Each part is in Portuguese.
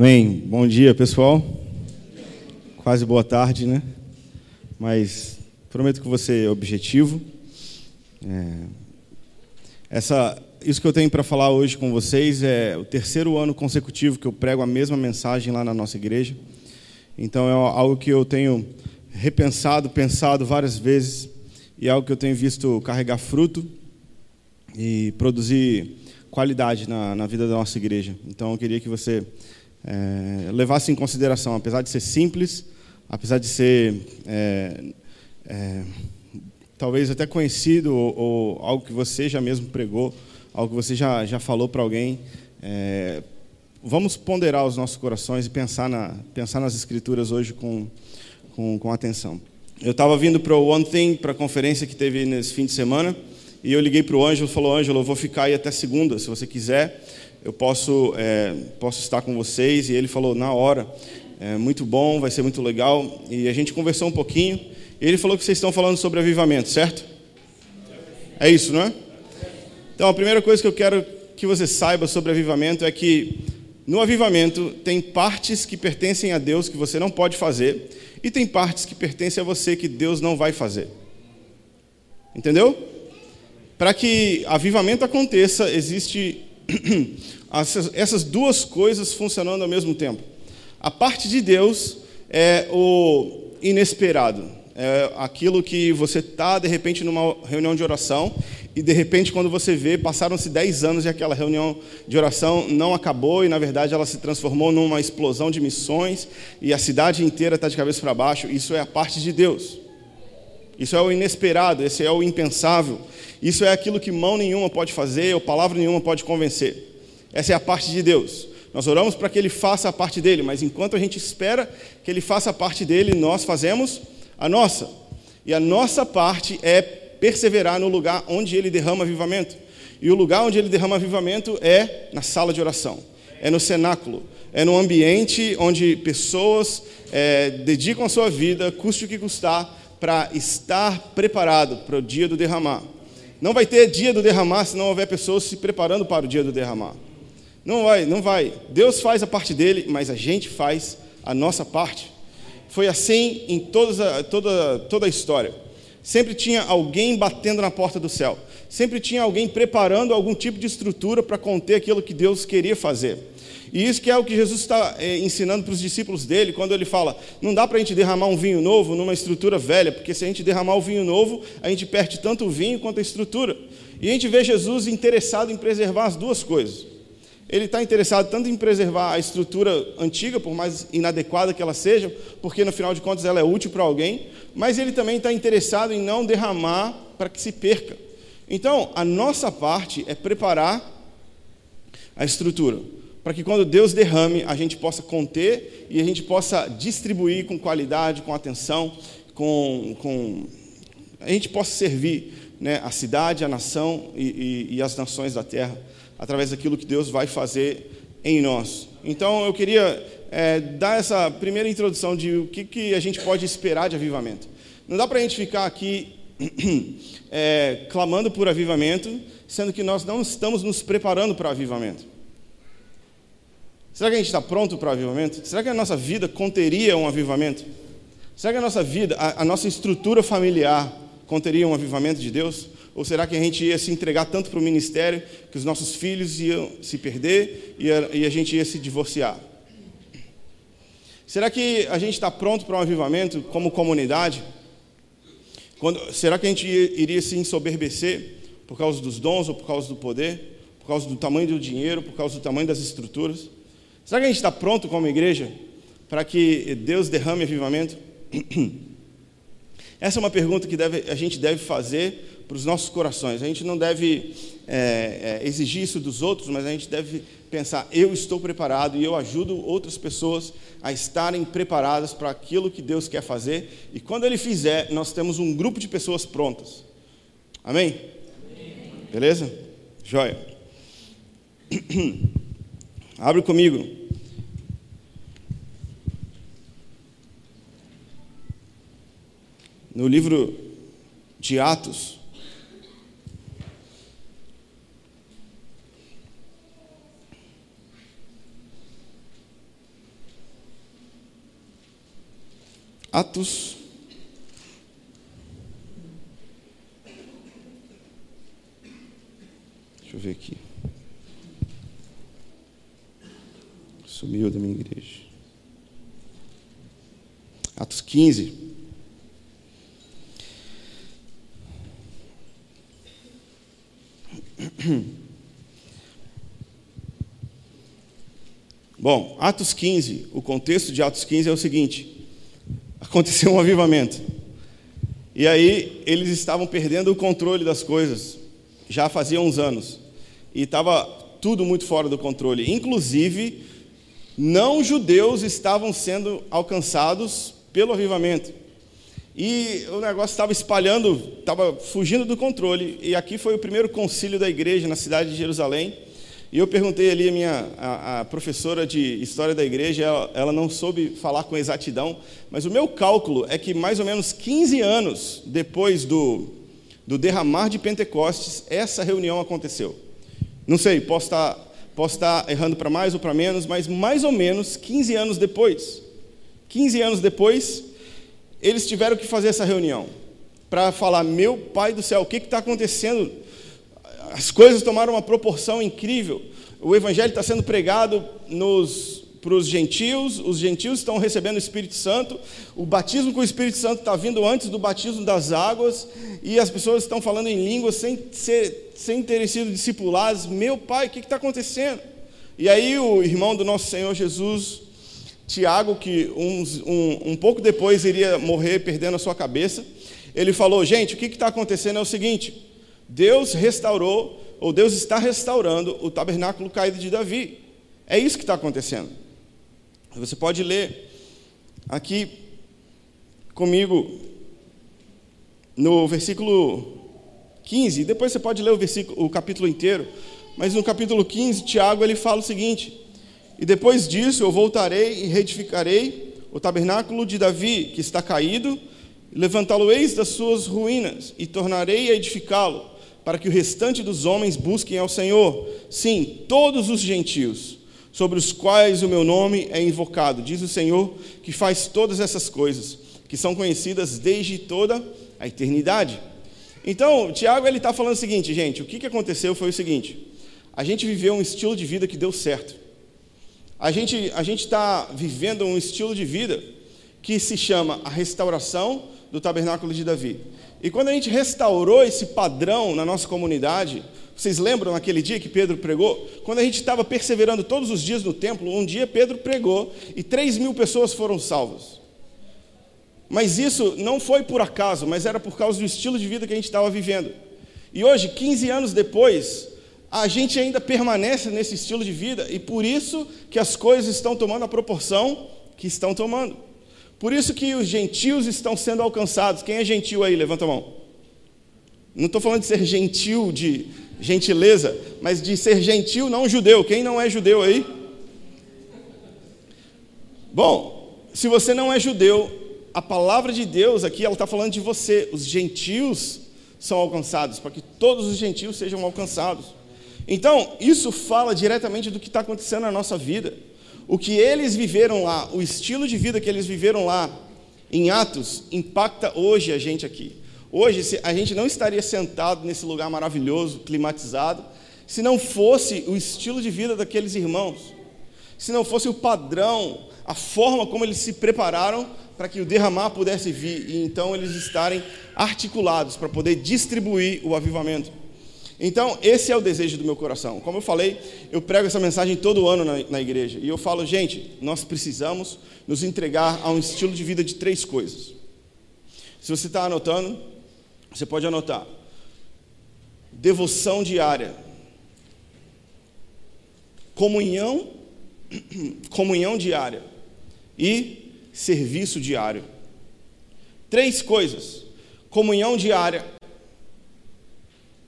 Amém. Bom dia, pessoal. Quase boa tarde, né? Mas prometo que você é objetivo. É... Essa, isso que eu tenho para falar hoje com vocês é o terceiro ano consecutivo que eu prego a mesma mensagem lá na nossa igreja. Então é algo que eu tenho repensado, pensado várias vezes e é algo que eu tenho visto carregar fruto e produzir qualidade na, na vida da nossa igreja. Então eu queria que você é, levasse em consideração, apesar de ser simples, apesar de ser é, é, talvez até conhecido ou, ou, algo que você já mesmo pregou, algo que você já, já falou para alguém, é, vamos ponderar os nossos corações e pensar, na, pensar nas escrituras hoje com, com, com atenção. Eu estava vindo para o One Thing, para a conferência que teve nesse fim de semana, e eu liguei para o Ângelo e falou, Ângelo, eu vou ficar aí até segunda, se você quiser, eu posso, é, posso estar com vocês. E ele falou, na hora, é muito bom, vai ser muito legal. E a gente conversou um pouquinho, e ele falou que vocês estão falando sobre avivamento, certo? É isso, não é? Então, a primeira coisa que eu quero que você saiba sobre avivamento é que no avivamento tem partes que pertencem a Deus que você não pode fazer, e tem partes que pertencem a você que Deus não vai fazer. Entendeu? Para que avivamento aconteça, existe essas duas coisas funcionando ao mesmo tempo. A parte de Deus é o inesperado, é aquilo que você está, de repente, numa reunião de oração, e de repente, quando você vê, passaram-se 10 anos e aquela reunião de oração não acabou, e na verdade ela se transformou numa explosão de missões, e a cidade inteira está de cabeça para baixo. Isso é a parte de Deus. Isso é o inesperado, esse é o impensável. Isso é aquilo que mão nenhuma pode fazer, ou palavra nenhuma pode convencer. Essa é a parte de Deus. Nós oramos para que Ele faça a parte dele, mas enquanto a gente espera que Ele faça a parte dele, nós fazemos a nossa. E a nossa parte é perseverar no lugar onde Ele derrama avivamento. E o lugar onde Ele derrama avivamento é na sala de oração, é no cenáculo, é no ambiente onde pessoas é, dedicam a sua vida, custe o que custar, para estar preparado para o dia do derramar. Não vai ter dia do derramar se não houver pessoas se preparando para o dia do derramar. Não vai, não vai. Deus faz a parte dele, mas a gente faz a nossa parte. Foi assim em toda, toda, toda a história. Sempre tinha alguém batendo na porta do céu. Sempre tinha alguém preparando algum tipo de estrutura para conter aquilo que Deus queria fazer. E isso que é o que Jesus está é, ensinando para os discípulos dele, quando ele fala: não dá para a gente derramar um vinho novo numa estrutura velha, porque se a gente derramar o vinho novo, a gente perde tanto o vinho quanto a estrutura. E a gente vê Jesus interessado em preservar as duas coisas. Ele está interessado tanto em preservar a estrutura antiga, por mais inadequada que ela seja, porque no final de contas ela é útil para alguém, mas ele também está interessado em não derramar para que se perca. Então, a nossa parte é preparar a estrutura para que quando Deus derrame, a gente possa conter e a gente possa distribuir com qualidade, com atenção, com, com a gente possa servir né, a cidade, a nação e, e, e as nações da terra através daquilo que Deus vai fazer em nós. Então eu queria é, dar essa primeira introdução de o que, que a gente pode esperar de avivamento. Não dá para a gente ficar aqui é, clamando por avivamento, sendo que nós não estamos nos preparando para avivamento. Será que a gente está pronto para o avivamento? Será que a nossa vida conteria um avivamento? Será que a nossa vida, a, a nossa estrutura familiar conteria um avivamento de Deus? Ou será que a gente ia se entregar tanto para o ministério que os nossos filhos iam se perder e a, e a gente ia se divorciar? Será que a gente está pronto para um avivamento como comunidade? Quando, será que a gente iria se ensoberbecer por causa dos dons ou por causa do poder? Por causa do tamanho do dinheiro, por causa do tamanho das estruturas? Será que a gente está pronto como igreja para que Deus derrame avivamento? Essa é uma pergunta que deve, a gente deve fazer para os nossos corações. A gente não deve é, é, exigir isso dos outros, mas a gente deve pensar: eu estou preparado e eu ajudo outras pessoas a estarem preparadas para aquilo que Deus quer fazer. E quando Ele fizer, nós temos um grupo de pessoas prontas. Amém? Amém. Beleza? Joia. Abre comigo no livro de Atos, Atos. Deixa eu ver aqui. Sumiu da minha igreja. Atos 15. Bom, Atos 15, o contexto de Atos 15 é o seguinte: aconteceu um avivamento. E aí eles estavam perdendo o controle das coisas, já fazia uns anos. E estava tudo muito fora do controle. Inclusive, não judeus estavam sendo alcançados pelo avivamento. E o negócio estava espalhando, estava fugindo do controle. E aqui foi o primeiro concílio da igreja na cidade de Jerusalém. E eu perguntei ali a minha a, professora de história da igreja, ela, ela, não soube falar com exatidão, mas o meu cálculo é que mais ou menos 15 anos depois do, do derramar de Pentecostes, essa reunião aconteceu. Não sei, posso estar, posso estar errando para mais ou para menos, mas mais ou menos 15 anos depois. 15 anos depois, eles tiveram que fazer essa reunião para falar: meu pai do céu, o que está acontecendo? as coisas tomaram uma proporção incrível. O evangelho está sendo pregado para os gentios, os gentios estão recebendo o Espírito Santo, o batismo com o Espírito Santo está vindo antes do batismo das águas, e as pessoas estão falando em línguas sem, sem terem sido discipuladas. Meu pai, o que está acontecendo? E aí o irmão do nosso Senhor Jesus, Tiago, que uns, um, um pouco depois iria morrer perdendo a sua cabeça, ele falou: gente, o que está acontecendo é o seguinte Deus restaurou, ou Deus está restaurando o tabernáculo caído de Davi. É isso que está acontecendo. Você pode ler aqui comigo no versículo 15, depois você pode ler o, versículo, o capítulo inteiro, mas no capítulo 15, Tiago ele fala o seguinte: E depois disso eu voltarei e reedificarei o tabernáculo de Davi, que está caído, levantá-lo-eis das suas ruínas, e tornarei a edificá-lo para que o restante dos homens busquem ao Senhor. Sim, todos os gentios, sobre os quais o meu nome é invocado, diz o Senhor, que faz todas essas coisas, que são conhecidas desde toda a eternidade. Então, Tiago ele está falando o seguinte, gente: o que, que aconteceu foi o seguinte: a gente viveu um estilo de vida que deu certo. A gente a está vivendo um estilo de vida que se chama a restauração do tabernáculo de Davi. E quando a gente restaurou esse padrão na nossa comunidade, vocês lembram naquele dia que Pedro pregou? Quando a gente estava perseverando todos os dias no templo, um dia Pedro pregou e 3 mil pessoas foram salvas. Mas isso não foi por acaso, mas era por causa do estilo de vida que a gente estava vivendo. E hoje, 15 anos depois, a gente ainda permanece nesse estilo de vida e por isso que as coisas estão tomando a proporção que estão tomando. Por isso que os gentios estão sendo alcançados. Quem é gentil aí? Levanta a mão. Não estou falando de ser gentil, de gentileza, mas de ser gentil não judeu. Quem não é judeu aí? Bom, se você não é judeu, a palavra de Deus aqui, ela está falando de você. Os gentios são alcançados, para que todos os gentios sejam alcançados. Então, isso fala diretamente do que está acontecendo na nossa vida. O que eles viveram lá, o estilo de vida que eles viveram lá em Atos, impacta hoje a gente aqui. Hoje, a gente não estaria sentado nesse lugar maravilhoso, climatizado, se não fosse o estilo de vida daqueles irmãos, se não fosse o padrão, a forma como eles se prepararam para que o derramar pudesse vir e então eles estarem articulados para poder distribuir o avivamento. Então, esse é o desejo do meu coração. Como eu falei, eu prego essa mensagem todo ano na, na, igreja. E eu falo, gente, nós precisamos nos entregar a um estilo de vida de três coisas. Se você está anotando, você pode anotar: devoção diária, comunhão, comunhão diária e serviço diário. Três coisas: comunhão diária.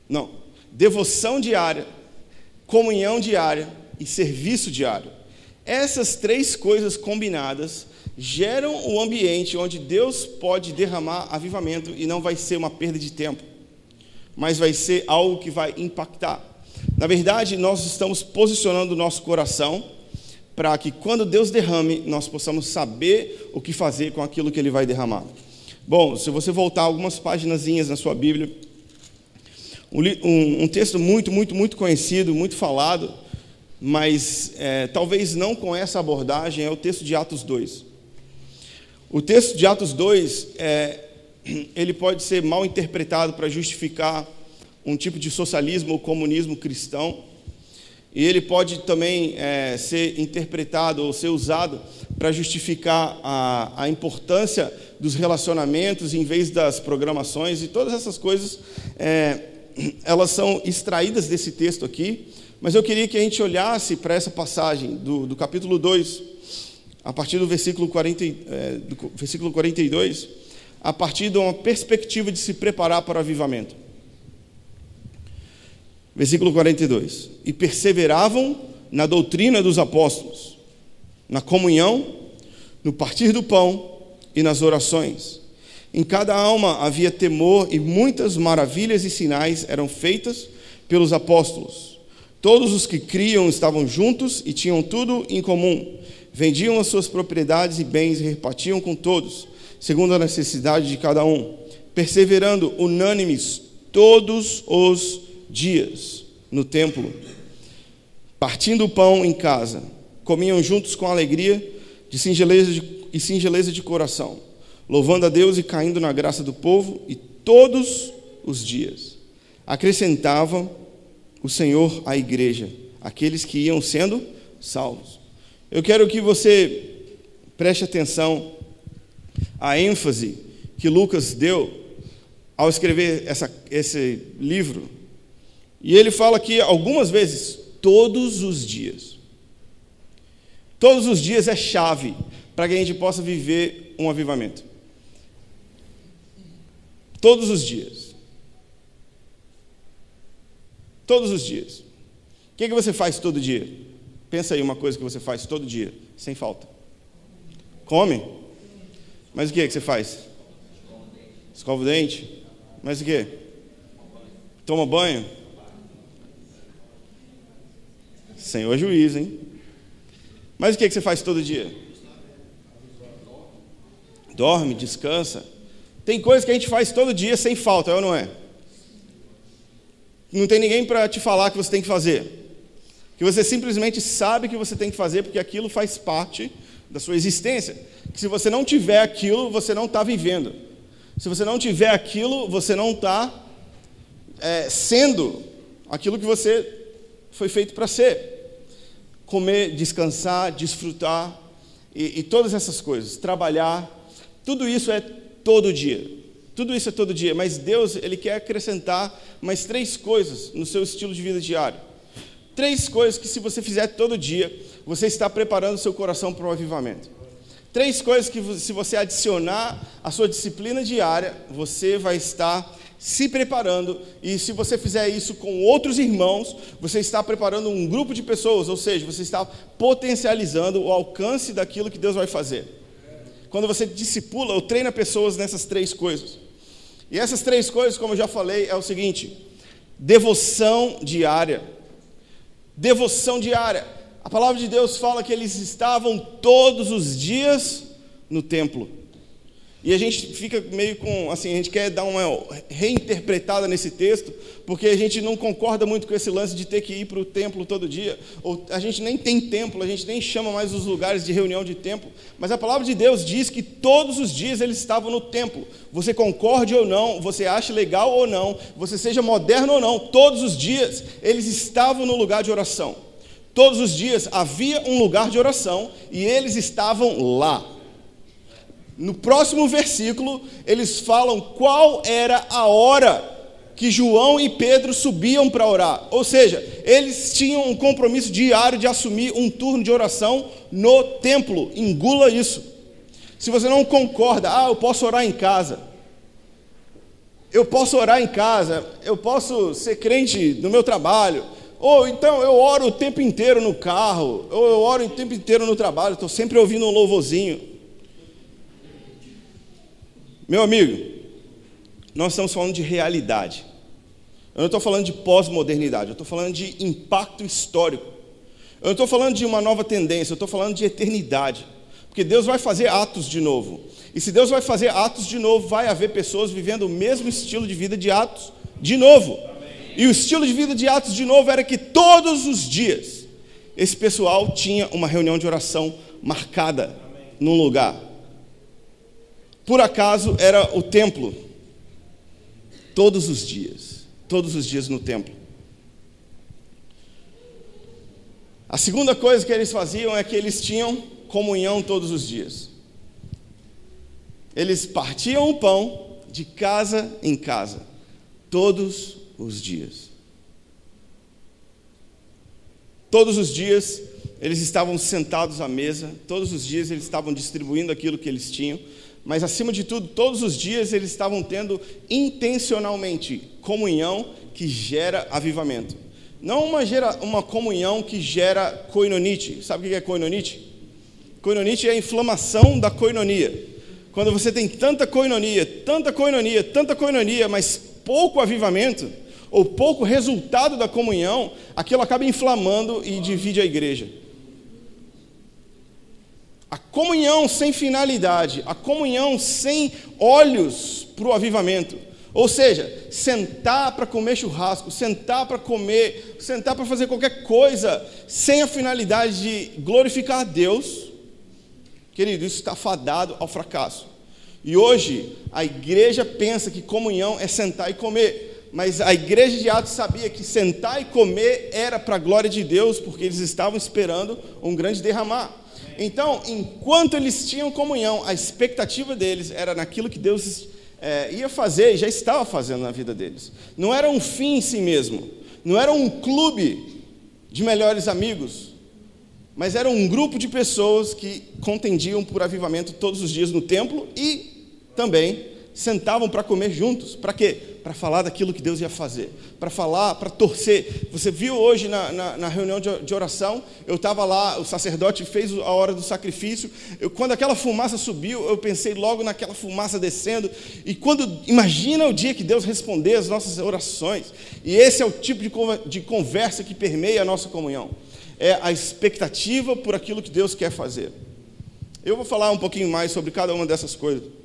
Não, devoção diária, comunhão diária e serviço diário. Essas três coisas combinadas geram o ambiente onde Deus pode derramar avivamento e não vai ser uma perda de tempo, mas vai ser algo que vai impactar. Na verdade, nós estamos posicionando o nosso coração para que quando Deus derrame, nós possamos saber o que fazer com aquilo que Ele vai derramar. Bom, se você voltar algumas páginas na sua Bíblia, um, um, texto muito, muito, muito conhecido, muito falado, mas é, talvez não com essa abordagem, é o texto de Atos 2. O texto de Atos 2, é, ele pode ser mal interpretado para justificar um tipo de socialismo ou comunismo cristão, e ele pode também é, ser interpretado ou ser usado para justificar a, a importância dos relacionamentos em vez das programações, e todas essas coisas, é, elas são extraídas desse texto aqui, mas eu queria que a gente olhasse para essa passagem do, do capítulo 2, a partir do versículo, 40, é, do versículo 42, a partir de uma perspectiva de se preparar para o avivamento. Versículo 42. E perseveravam na doutrina dos apóstolos, na comunhão, no partir do pão e nas orações. Em cada alma havia temor e muitas maravilhas e sinais eram feitas pelos apóstolos. Todos os que criam estavam juntos e tinham tudo em comum. Vendiam as suas propriedades e bens e repartiam com todos, segundo a necessidade de cada um, perseverando unânimes todos os dias no templo, partindo o pão em casa, comiam juntos com alegria de singeleza de, e singeleza de coração, louvando a Deus e caindo na graça do povo, e todos os dias acrescentava o Senhor à igreja, aqueles que iam sendo salvos. Eu quero que você preste atenção à ênfase que Lucas deu ao escrever essa, esse livro e ele fala aqui algumas vezes, todos os dias. Todos os dias é chave para que a gente possa viver um avivamento. Todos os dias. Todos os dias. O que, é que você faz todo dia? Pensa aí uma coisa que você faz todo dia, sem falta. Come? Mas o que, é que você faz? Escova o dente? Mas o que? Toma banho? Senhor juiz, hein? Mas o que você faz todo dia? Dorme, descansa. Tem coisas que a gente faz todo dia sem falta, é ou não é? Não tem ninguém para te falar que você tem que fazer. Que você simplesmente sabe que você tem que fazer porque aquilo faz parte da sua existência. Que se você não tiver aquilo, você não está vivendo. Se você não tiver aquilo, você não está é, sendo aquilo que você foi feito para ser. Comer, descansar, desfrutar e, e todas essas coisas, trabalhar, tudo isso é todo dia. Tudo isso é todo dia, mas Deus ele quer acrescentar mais três coisas no seu estilo de vida diário. Três coisas que, se você fizer todo dia, você está preparando seu coração para o avivamento. Três coisas que, se você adicionar à sua disciplina diária, você vai estar se preparando, e se você fizer isso com outros irmãos, você está preparando um grupo de pessoas, ou seja, você está potencializando o alcance daquilo que Deus vai fazer. Quando você discipula ou treina pessoas nessas três coisas. E essas três coisas, como eu já falei, é o seguinte: devoção diária. Devoção diária. A palavra de Deus fala que eles estavam todos os dias no templo. E a gente fica meio com, assim, a gente quer dar uma reinterpretada nesse texto, porque a gente não concorda muito com esse lance de ter que ir para o templo todo dia, ou a gente nem tem templo, a gente nem chama mais os lugares de reunião de templo, mas a palavra de Deus diz que todos os dias eles estavam no templo. Você concorde ou não, você ache legal ou não, você seja moderno ou não, todos os dias eles estavam no lugar de oração. Todos os dias havia um lugar de oração e eles estavam lá. No próximo versículo, eles falam qual era a hora que João e Pedro subiam para orar. Ou seja, eles tinham um compromisso diário de assumir um turno de oração no templo. Engula isso. Se você não concorda, ah, eu posso orar em casa. Eu posso orar em casa, eu posso ser crente no meu trabalho, ou então eu oro o tempo inteiro no carro, ou eu oro o tempo inteiro no trabalho, estou sempre ouvindo um louvorzinho. Meu amigo, nós estamos falando de realidade. Eu não estou falando de pós-modernidade, eu estou falando de impacto histórico. Eu não estou falando de uma nova tendência, eu estou falando de eternidade. Porque Deus vai fazer atos de novo. E se Deus vai fazer atos de novo, vai haver pessoas vivendo o mesmo estilo de vida de atos de novo. E o estilo de vida de Atos de novo era que todos os dias esse pessoal tinha uma reunião de oração marcada num lugar. Por acaso era o templo. Todos os dias. Todos os dias no templo. A segunda coisa que eles faziam é que eles tinham comunhão todos os dias. Eles partiam o pão de casa em casa todos os dias. Todos os dias eles estavam sentados à mesa, todos os dias eles estavam distribuindo aquilo que eles tinham, mas acima de tudo, todos os dias eles estavam tendo intencionalmente comunhão que gera avivamento. Não uma, gera, uma comunhão que gera coinonite. Sabe o que é coinonite? Coinonite é a inflamação da coinonia. Quando você tem tanta coinonia, tanta coinonia, tanta coinonia, mas pouco avivamento ou pouco resultado da comunhão, aquilo acaba inflamando e divide a igreja. A comunhão sem finalidade, a comunhão sem olhos para o avivamento. Ou seja, sentar para comer churrasco, sentar para comer, sentar para fazer qualquer coisa, sem a finalidade de glorificar a Deus, querido, isso está fadado ao fracasso. E hoje a igreja pensa que comunhão é sentar e comer, mas a igreja de Atos sabia que sentar e comer era para a glória de Deus, porque eles estavam esperando um grande derramar. Então, enquanto eles tinham comunhão, a expectativa deles era naquilo que Deus é, ia fazer e já estava fazendo na vida deles. Não era um fim em si mesmo, não era um clube de melhores amigos, mas era um grupo de pessoas que contendiam por avivamento todos os dias no templo e também sentavam para comer juntos. Para quê? Para falar daquilo que Deus ia fazer. Para falar, para torcer. Você viu hoje na, na, na reunião de, de, oração, eu estava lá, o sacerdote fez a hora do sacrifício. Eu, quando aquela fumaça subiu, eu pensei logo naquela fumaça descendo. E quando, imagina o dia que Deus responder as nossas orações. E esse é o tipo de, de conversa que permeia a nossa comunhão. É a expectativa por aquilo que Deus quer fazer. Eu vou falar um pouquinho mais sobre cada uma dessas coisas.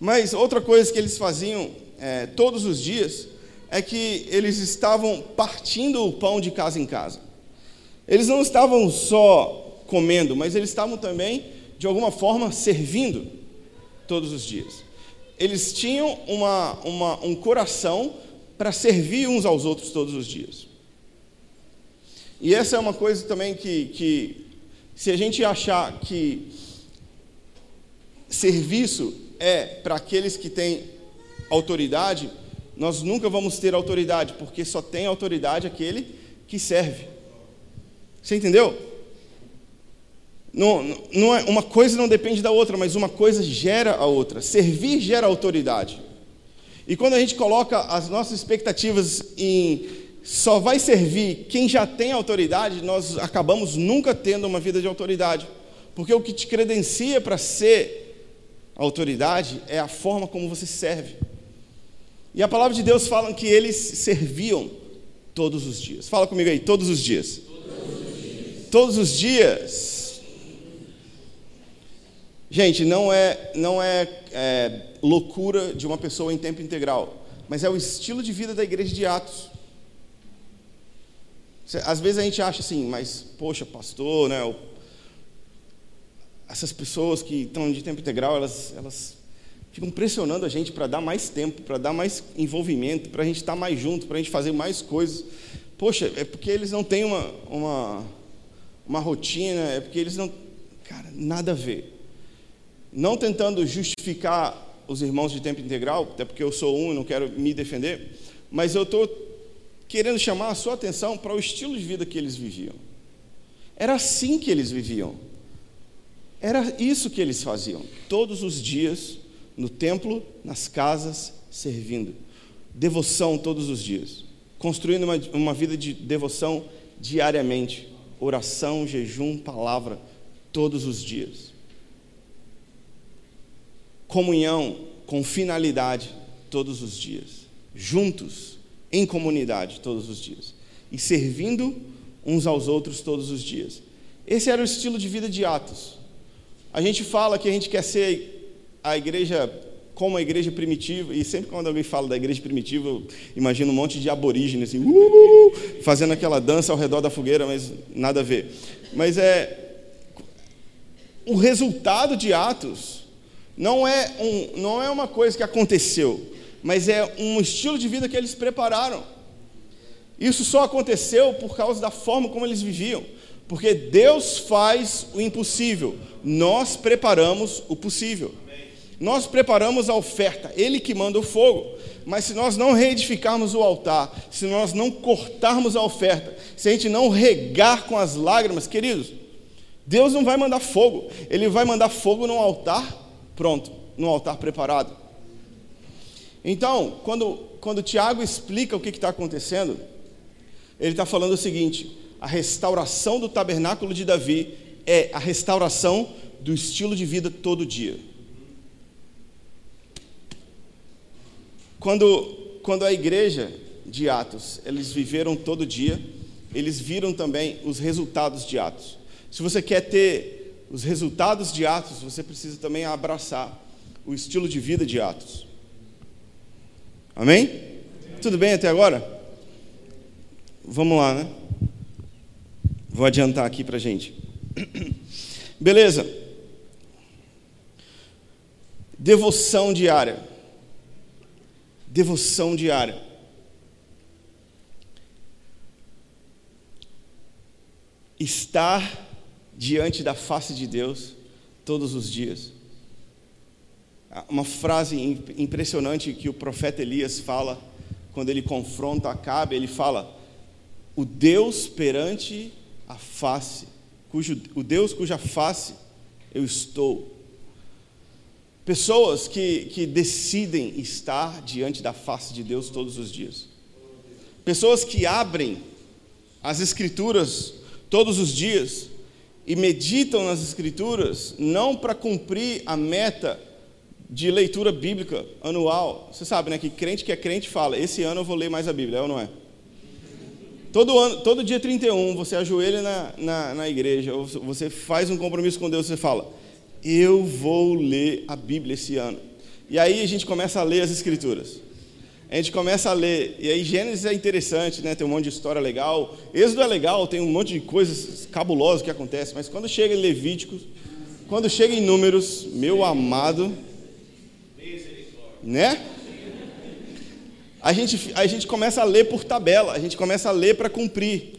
Mas outra coisa que eles faziam é, todos os dias é que eles estavam partindo o pão de casa em casa. Eles não estavam só comendo, mas eles estavam também, de alguma forma, servindo todos os dias. Eles tinham uma, uma, um coração para servir uns aos outros todos os dias. E essa é uma coisa também que, que se a gente achar que serviço é para aqueles que têm autoridade, nós nunca vamos ter autoridade, porque só tem autoridade aquele que serve. Você entendeu? Não, não é, uma coisa não depende da outra, mas uma coisa gera a outra. Servir gera autoridade. E quando a gente coloca as nossas expectativas em só vai servir quem já tem autoridade, nós acabamos nunca tendo uma vida de autoridade. Porque o que te credencia para ser a autoridade é a forma como você serve. E a palavra de Deus fala que eles serviam todos os dias. Fala comigo aí, todos os dias. Todos os dias. Gente, não é, não é, é loucura de uma pessoa em tempo integral, mas é o estilo de vida da igreja de Atos. Às vezes a gente acha assim, mas, poxa, pastor, né, o essas pessoas que estão de tempo integral, elas, elas ficam pressionando a gente para dar mais tempo, para dar mais envolvimento, para a gente estar tá mais junto, para a gente fazer mais coisas. Poxa, é porque eles não têm uma, uma, uma rotina, é porque eles não. Cara, nada a ver. Não tentando justificar os irmãos de tempo integral, até porque eu sou um e não quero me defender, mas eu estou querendo chamar a sua atenção para o estilo de vida que eles viviam. Era assim que eles viviam. Era isso que eles faziam, todos os dias, no templo, nas casas, servindo. Devoção todos os dias, construindo uma, uma vida de devoção diariamente, oração, jejum, palavra, todos os dias. Comunhão com finalidade todos os dias, juntos, em comunidade todos os dias, e servindo uns aos outros todos os dias. Esse era o estilo de vida de Atos. A gente fala que a gente quer ser a igreja como a igreja primitiva, e sempre quando alguém fala da igreja primitiva, eu imagino um monte de aborígenes assim, uh, fazendo aquela dança ao redor da fogueira, mas nada a ver. Mas é o resultado de Atos não é, um, não é uma coisa que aconteceu, mas é um estilo de vida que eles prepararam. Isso só aconteceu por causa da forma como eles viviam. Porque Deus faz o impossível, nós preparamos o possível. Nós preparamos a oferta, Ele que manda o fogo. Mas se nós não reedificarmos o altar, se nós não cortarmos a oferta, se a gente não regar com as lágrimas, queridos, Deus não vai mandar fogo, Ele vai mandar fogo no altar pronto, no altar preparado. Então, quando, quando Tiago explica o que está acontecendo, ele está falando o seguinte: a restauração do tabernáculo de Davi é a restauração do estilo de vida todo dia. Quando, quando a igreja de Atos, eles viveram todo dia, eles viram também os resultados de Atos. Se você quer ter os resultados de Atos, você precisa também abraçar o estilo de vida de Atos. Amém? Tudo bem até agora? Vamos lá, né? Vou adiantar aqui para gente. Beleza. Devoção diária devoção diária. Estar diante da face de Deus todos os dias. Uma frase impressionante que o profeta Elias fala quando ele confronta Acabe, ele fala: "O Deus perante a face, cujo o Deus cuja face eu estou Pessoas que, que decidem estar diante da face de Deus todos os dias. Pessoas que abrem as Escrituras todos os dias e meditam nas Escrituras não para cumprir a meta de leitura bíblica anual. Você sabe, né, que crente que é crente fala: esse ano eu vou ler mais a Bíblia, é ou não é? Todo, ano, todo dia 31 você ajoelha na, na, na igreja, ou você faz um compromisso com Deus, você fala: eu vou ler a Bíblia esse ano. E aí a gente começa a ler as Escrituras. A gente começa a ler, e aí Gênesis é interessante, né? tem um monte de história legal. Êxodo é legal, tem um monte de coisas cabulosas que acontecem, mas quando chega em Levíticos, quando chega em Números, meu amado, né? A gente, a gente começa a ler por tabela, a gente começa a ler para cumprir,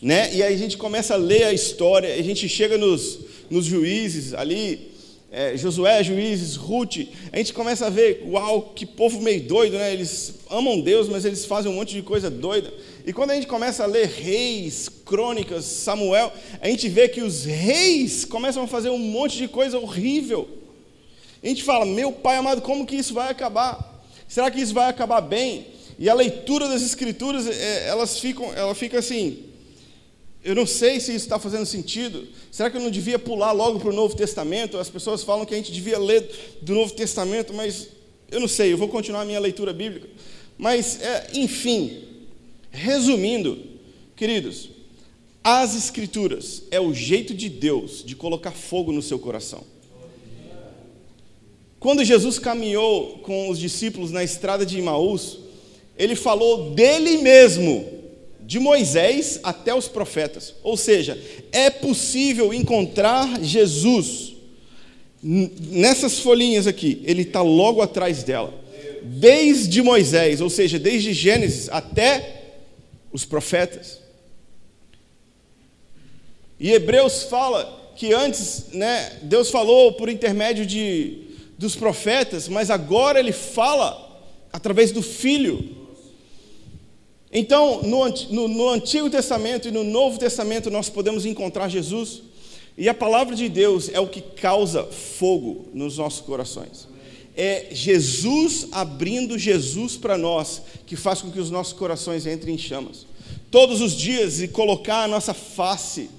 né? E aí a gente começa a ler a história, a gente chega nos, nos juízes ali, é, Josué, juízes, Ruth, a gente começa a ver, uau, que povo meio doido, né? Eles amam Deus, mas eles fazem um monte de coisa doida. E quando a gente começa a ler reis, crônicas, Samuel, a gente vê que os reis começam a fazer um monte de coisa horrível. A gente fala, meu pai amado, como que isso vai acabar? Será que isso vai acabar bem? E a leitura das escrituras, é, elas ficam, ela fica assim, eu não sei se isso está fazendo sentido. Será que eu não devia pular logo para o Novo Testamento? As pessoas falam que a gente devia ler do Novo Testamento, mas eu não sei, eu vou continuar a minha leitura bíblica. Mas, é, enfim, resumindo, queridos, as Escrituras é o jeito de Deus de colocar fogo no seu coração. Quando Jesus caminhou com os discípulos na estrada de Imaús, ele falou dele mesmo de Moisés até os profetas. Ou seja, é possível encontrar Jesus nessas folhinhas aqui, ele está logo atrás dela. Desde Moisés, ou seja, desde Gênesis até os profetas. E Hebreus fala que antes, né, Deus falou por intermédio de, dos profetas, mas agora ele fala através do Filho então, no, no, no, Antigo Testamento e no Novo Testamento, nós podemos encontrar Jesus, e a palavra de Deus é o que causa fogo nos nossos corações. É Jesus abrindo Jesus para nós, que faz com que os nossos corações entrem em chamas. Todos os dias, e colocar a nossa face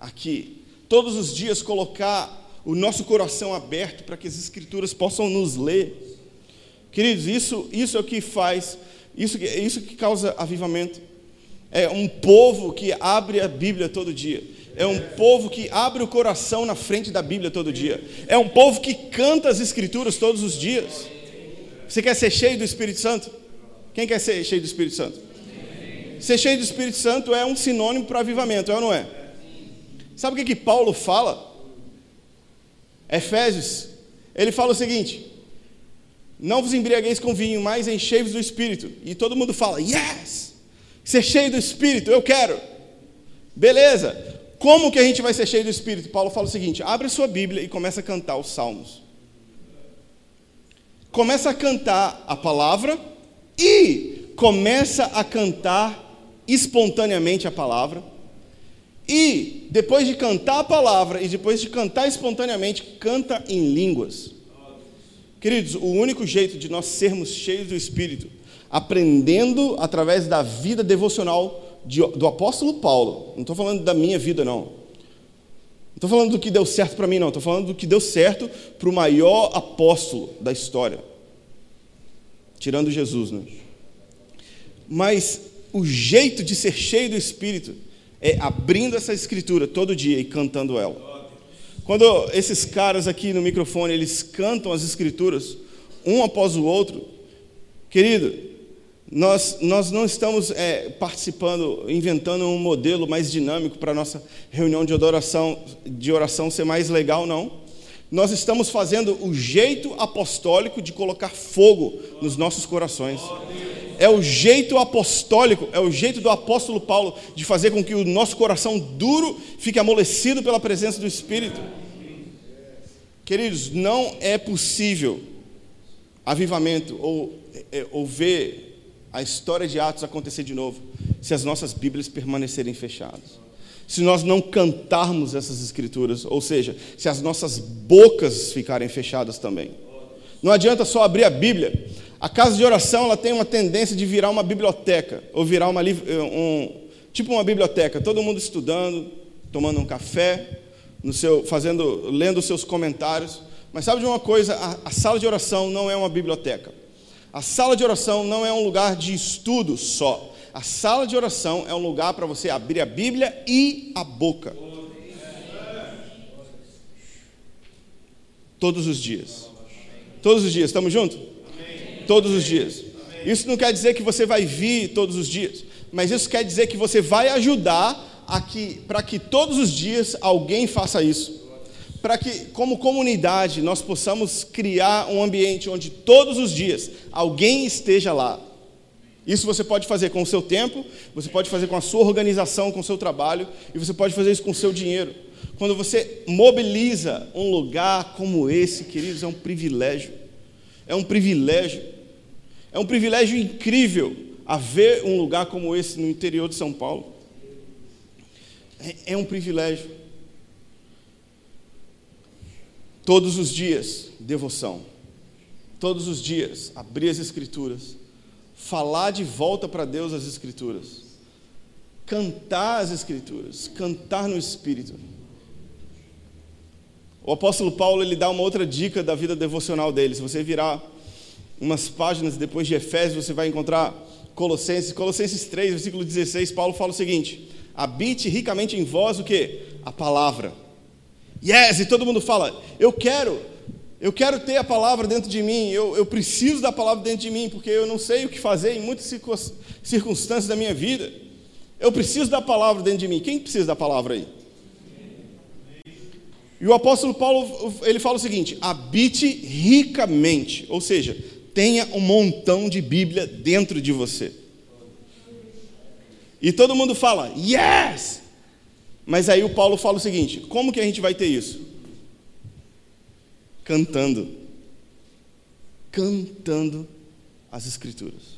aqui, todos os dias, colocar o nosso coração aberto para que as Escrituras possam nos ler. Queridos, isso, isso é o que faz isso, isso que causa avivamento. É um povo que abre a Bíblia todo dia. É um povo que abre o coração na frente da Bíblia todo dia. É um povo que canta as Escrituras todos os dias. Você quer ser cheio do Espírito Santo? Quem quer ser cheio do Espírito Santo? Ser cheio do Espírito Santo é um sinônimo para avivamento, é ou não é? Sabe o que, que Paulo fala? Efésios, ele fala o seguinte: Não vos embriagueis com vinho, mas enchei-vos do Espírito. E todo mundo fala, yes! Ser cheio do Espírito, eu quero. Beleza. Como que a gente vai ser cheio do Espírito? Paulo fala o seguinte: abre sua Bíblia e começa a cantar os salmos. Começa a cantar a palavra e começa a cantar espontaneamente a palavra. E depois de cantar a palavra e depois de cantar espontaneamente, canta em línguas. Queridos, o único jeito de nós sermos cheios do Espírito, aprendendo através da vida devocional de, do apóstolo Paulo, não estou falando da minha vida, não. Não estou falando do que deu certo para mim, não. Estou falando do que deu certo para o maior apóstolo da história. Tirando Jesus, né? Mas o jeito de ser cheio do Espírito é abrindo essa escritura todo dia e cantando ela. Quando esses caras aqui no microfone, eles cantam as escrituras, um após o outro, querido, nós, nós não estamos é, participando, inventando um modelo mais dinâmico para a nossa reunião de adoração, de oração ser mais legal, não. Nós estamos fazendo o jeito apostólico de colocar fogo nos nossos corações é o jeito apostólico, é o jeito do apóstolo Paulo de fazer com que o nosso coração duro fique amolecido pela presença do Espírito. Queridos, não é possível avivamento ou, é, ou ver a história de Atos acontecer de novo se as nossas Bíblias permanecerem fechadas. Se nós não cantarmos essas escrituras, ou seja, se as nossas bocas ficarem fechadas também. Não adianta só abrir a Bíblia a casa de oração ela tem uma tendência de virar uma biblioteca, ou virar uma, um, tipo uma biblioteca, todo mundo estudando, tomando um café, no seu, fazendo, lendo seus comentários. Mas sabe de uma coisa? A, a sala de oração não é uma biblioteca. A sala de oração não é um lugar de estudo só. A sala de oração é um lugar para você abrir a Bíblia e a boca. Todos os dias. Todos os dias, estamos juntos? Todos os dias. Isso não quer dizer que você vai vir todos os dias, mas isso quer dizer que você vai ajudar para que todos os dias alguém faça isso. Para que, como comunidade, nós possamos criar um ambiente onde todos os dias alguém esteja lá. Isso você pode fazer com o seu tempo, você pode fazer com a sua organização, com o seu trabalho, e você pode fazer isso com o seu dinheiro. Quando você mobiliza um lugar como esse, queridos, é um privilégio. É um privilégio. É um privilégio incrível haver um lugar como esse no interior de São Paulo. É, é um privilégio. Todos os dias, devoção. Todos os dias, abrir as Escrituras. Falar de volta para Deus as Escrituras. Cantar as Escrituras. Cantar no Espírito. O apóstolo Paulo ele dá uma outra dica da vida devocional dele. Se você virar umas páginas depois de Efésios, você vai encontrar Colossenses, Colossenses 3, versículo 16, Paulo fala o seguinte: habite ricamente em vós o que? A palavra. Yes, e todo mundo fala, eu quero, eu quero ter a palavra dentro de mim, eu, eu preciso da palavra dentro de mim, porque eu não sei o que fazer em muitas circunstâncias da minha vida. Eu preciso da palavra dentro de mim. Quem precisa da palavra aí? E o apóstolo Paulo, ele fala o seguinte: habite ricamente, ou seja, tenha um montão de Bíblia dentro de você. E todo mundo fala, yes! Mas aí o Paulo fala o seguinte: como que a gente vai ter isso? Cantando. Cantando as Escrituras.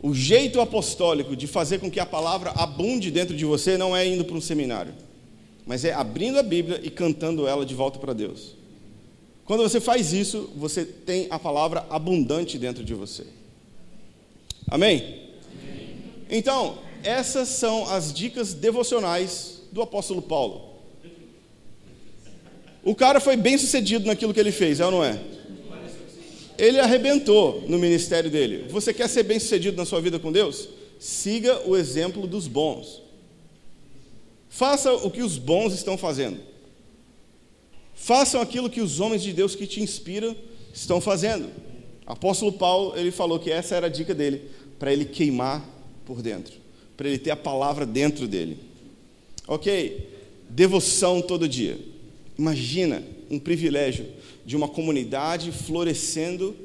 O jeito apostólico de fazer com que a palavra abunde dentro de você não é indo para um seminário, mas é abrindo a Bíblia e cantando ela de volta para Deus. Quando você faz isso, você tem a palavra abundante dentro de você. Amém? Amém? Então, essas são as dicas devocionais do apóstolo Paulo. O cara foi bem sucedido naquilo que ele fez, é ou não é? Ele arrebentou no ministério dele. Você quer ser bem sucedido na sua vida com Deus? siga o exemplo dos bons. Faça o que os bons estão fazendo. Façam aquilo que os homens de Deus que te inspiram estão fazendo. Apóstolo Paulo, ele falou que essa era a dica dele, para ele queimar por dentro, para ele ter a palavra dentro dele. Ok, devoção todo dia. Imagina um privilégio de uma comunidade florescendo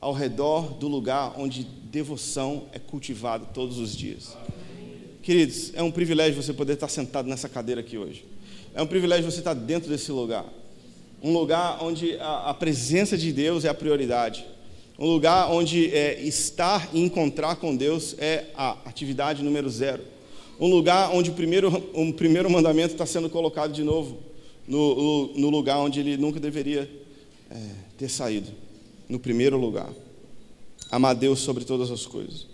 ao redor do lugar onde devoção é cultivada todos os dias. Queridos, é um privilégio você poder estar sentado nessa cadeira aqui hoje. É um privilégio você estar dentro desse lugar. Um lugar onde a, a presença de Deus é a prioridade. Um lugar onde é, estar e encontrar com Deus é a atividade número zero. Um lugar onde o primeiro, o primeiro mandamento está sendo colocado de novo no, no, no lugar onde ele nunca deveria é, ter saído no primeiro lugar. Amar Deus sobre todas as coisas.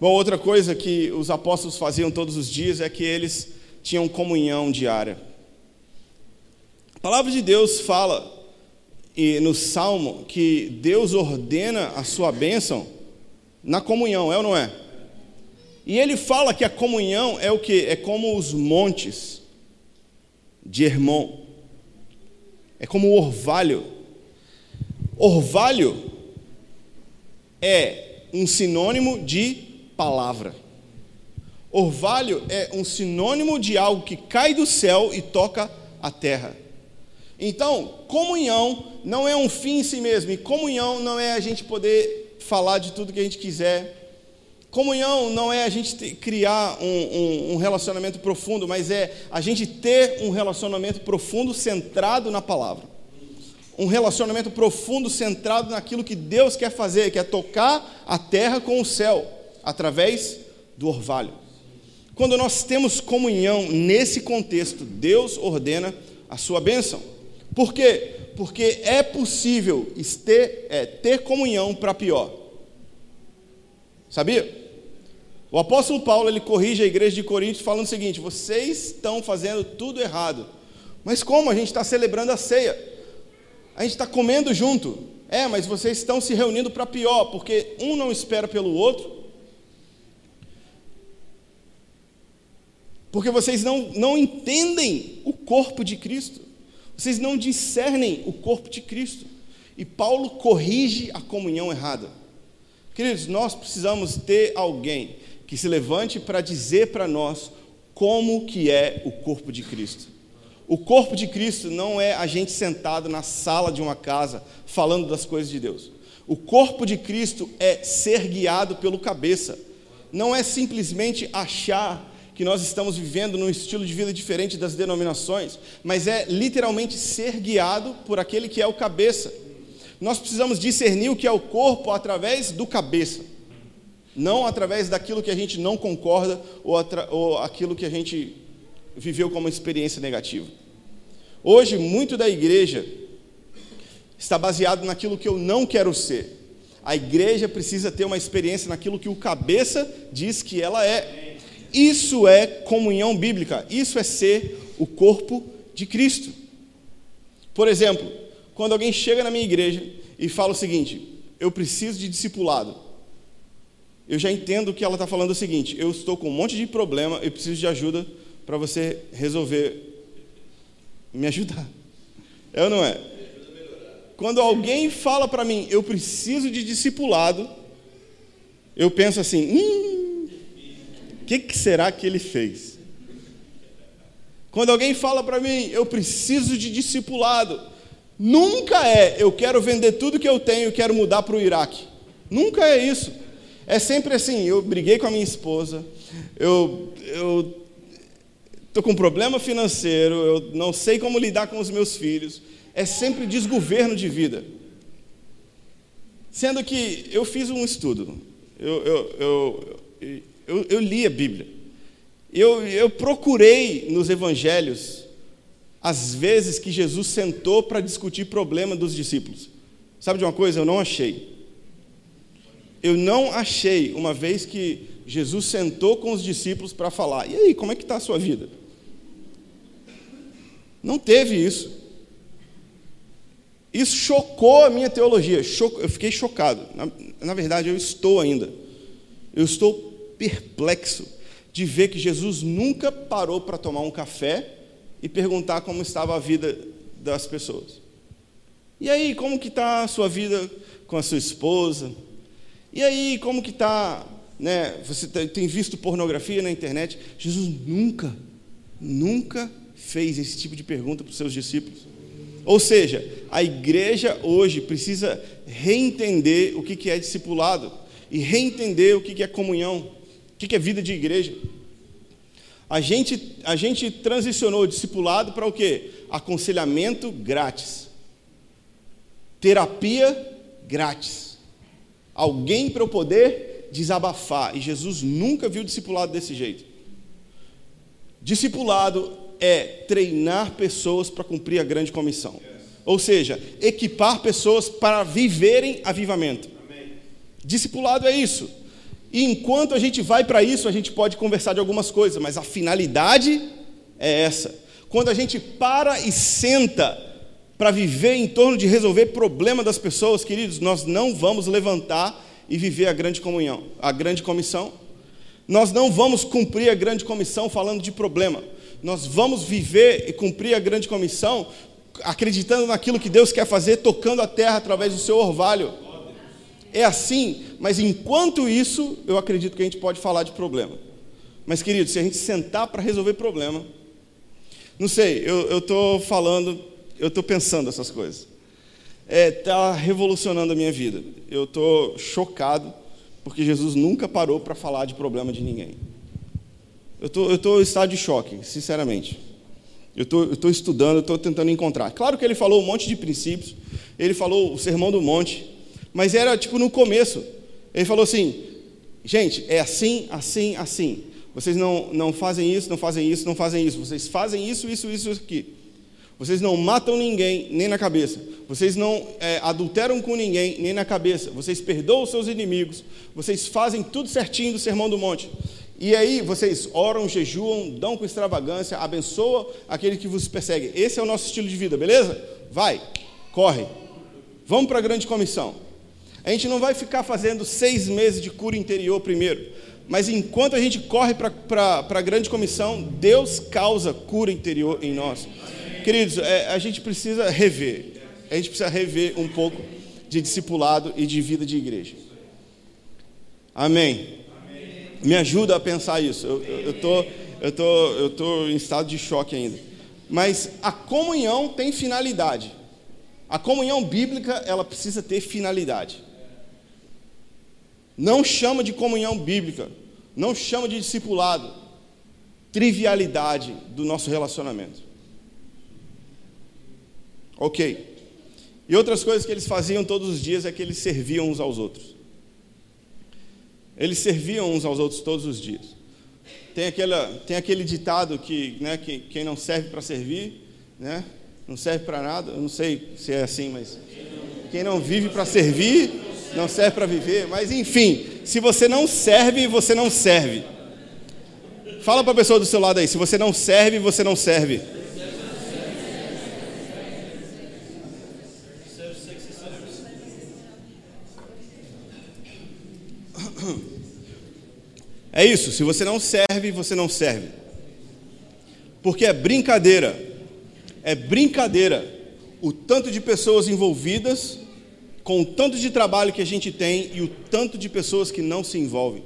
Bom, outra coisa que os apóstolos faziam todos os dias é que eles tinham comunhão diária. A palavra de Deus fala e no Salmo que Deus ordena a sua bênção na comunhão, é ou não é? E ele fala que a comunhão é o que? É como os montes de Hermon. É como o orvalho. Orvalho é um sinônimo de palavra. Orvalho é um sinônimo de algo que cai do céu e toca a terra. Então, comunhão não é um fim em si mesmo, e comunhão não é a gente poder falar de tudo que a gente quiser. Comunhão não é a gente ter, criar um, um, um relacionamento profundo, mas é a gente ter um relacionamento profundo centrado na palavra. Um relacionamento profundo centrado naquilo que Deus quer fazer, que é tocar a terra com o céu, através do orvalho. Quando nós temos comunhão nesse contexto, Deus ordena a sua bênção. Por quê? Porque é possível ter, é, ter comunhão para pior. Sabia? O apóstolo Paulo ele corrige a igreja de Corinto falando o seguinte: vocês estão fazendo tudo errado. Mas como? A gente está celebrando a ceia. A gente está comendo junto. É, mas vocês estão se reunindo para pior, porque um não espera pelo outro. Porque vocês não, não entendem o corpo de Cristo. Vocês não discernem o corpo de Cristo. E Paulo corrige a comunhão errada. Queridos, nós precisamos ter alguém que se levante para dizer para nós como que é o corpo de Cristo. O corpo de Cristo não é a gente sentado na sala de uma casa falando das coisas de Deus. O corpo de Cristo é ser guiado pelo cabeça. Não é simplesmente achar que nós estamos vivendo num estilo de vida diferente das denominações, mas é literalmente ser guiado por aquele que é o cabeça. Nós precisamos discernir o que é o corpo através do cabeça, não através daquilo que a gente não concorda ou, ou aquilo que a gente viveu como experiência negativa. Hoje, muito da igreja está baseado naquilo que eu não quero ser. A igreja precisa ter uma experiência naquilo que o cabeça diz que ela é. Isso é comunhão bíblica, isso é ser o corpo de Cristo. Por exemplo, quando alguém chega na minha igreja e fala o seguinte: eu preciso de discipulado, eu já entendo que ela está falando o seguinte: eu estou com um monte de problema, eu preciso de ajuda para você resolver, me ajudar. É ou não é? Quando alguém fala para mim, eu preciso de discipulado, eu penso assim: hum, que, que será que ele fez? Quando alguém fala para mim, eu preciso de discipulado, nunca é eu quero vender tudo que eu tenho e quero mudar para o Iraque. Nunca é isso. É sempre assim: eu briguei com a minha esposa, eu estou com um problema financeiro, eu não sei como lidar com os meus filhos. É sempre desgoverno de vida. Sendo que eu fiz um estudo, eu, eu, eu, eu, eu li a Bíblia. Eu, eu procurei nos evangelhos as vezes que Jesus sentou para discutir problema dos discípulos. Sabe de uma coisa? Eu não achei. Eu não achei uma vez que Jesus sentou com os discípulos para falar: e aí, como é que está a sua vida? Não teve isso. Isso chocou a minha teologia. Eu fiquei chocado. Na, na verdade, eu estou ainda. Eu estou perplexo de ver que Jesus nunca parou para tomar um café e perguntar como estava a vida das pessoas. E aí, como que está a sua vida com a sua esposa? E aí, como que está, né? Você tem visto pornografia na internet? Jesus nunca, nunca fez esse tipo de pergunta para os seus discípulos. Ou seja, a igreja hoje precisa reentender o que é discipulado e reentender o que é comunhão, o que é vida de igreja. A gente, a gente transicionou o discipulado para o quê? Aconselhamento grátis. Terapia grátis. Alguém para eu poder desabafar. E Jesus nunca viu discipulado desse jeito. Discipulado é treinar pessoas para cumprir a grande comissão. Ou seja, equipar pessoas para viverem avivamento. Discipulado é isso. E enquanto a gente vai para isso, a gente pode conversar de algumas coisas, mas a finalidade é essa. Quando a gente para e senta para viver em torno de resolver problema das pessoas, queridos, nós não vamos levantar e viver a grande comunhão, a grande comissão. Nós não vamos cumprir a grande comissão falando de problema. Nós vamos viver e cumprir a grande comissão acreditando naquilo que Deus quer fazer, tocando a terra através do seu orvalho. É assim, mas enquanto isso, eu acredito que a gente pode falar de problema. Mas, querido, se a gente sentar para resolver problema, não sei, eu estou falando, eu estou pensando essas coisas. Está é, tá revolucionando a minha vida. Eu estou chocado, porque Jesus nunca parou para falar de problema de ninguém. Eu tô, estou em estado de choque, sinceramente. Eu estou estudando, estou tentando encontrar. Claro que ele falou um monte de princípios, ele falou o sermão do monte, mas era tipo no começo. Ele falou assim: gente, é assim, assim, assim. Vocês não, não fazem isso, não fazem isso, não fazem isso. Vocês fazem isso, isso, isso aqui. Vocês não matam ninguém, nem na cabeça. Vocês não é, adulteram com ninguém, nem na cabeça. Vocês perdoam os seus inimigos. Vocês fazem tudo certinho do Sermão do Monte. E aí vocês oram, jejuam, dão com extravagância, abençoam aquele que vos persegue. Esse é o nosso estilo de vida, beleza? Vai, corre. Vamos para a grande comissão. A gente não vai ficar fazendo seis meses de cura interior primeiro. Mas enquanto a gente corre para a grande comissão, Deus causa cura interior em nós. Queridos, é, a gente precisa rever. A gente precisa rever um pouco de discipulado e de vida de igreja. Amém me ajuda a pensar isso. Eu estou eu tô, eu tô em estado de choque ainda. Mas a comunhão tem finalidade. A comunhão bíblica, ela precisa ter finalidade. Não chama de comunhão bíblica, não chama de discipulado, trivialidade do nosso relacionamento. Ok. E outras coisas que eles faziam todos os dias é que eles serviam uns aos outros. Eles serviam uns aos outros todos os dias. Tem, aquela, tem aquele ditado que, né, que quem não serve para servir, né, não serve para nada. Eu não sei se é assim, mas quem não vive para servir, não serve para viver. Mas enfim, se você não serve, você não serve. Fala para a pessoa do seu lado aí, se você não serve, você não serve. É isso, se você não serve, você não serve. Porque é brincadeira, é brincadeira o tanto de pessoas envolvidas com o tanto de trabalho que a gente tem e o tanto de pessoas que não se envolvem.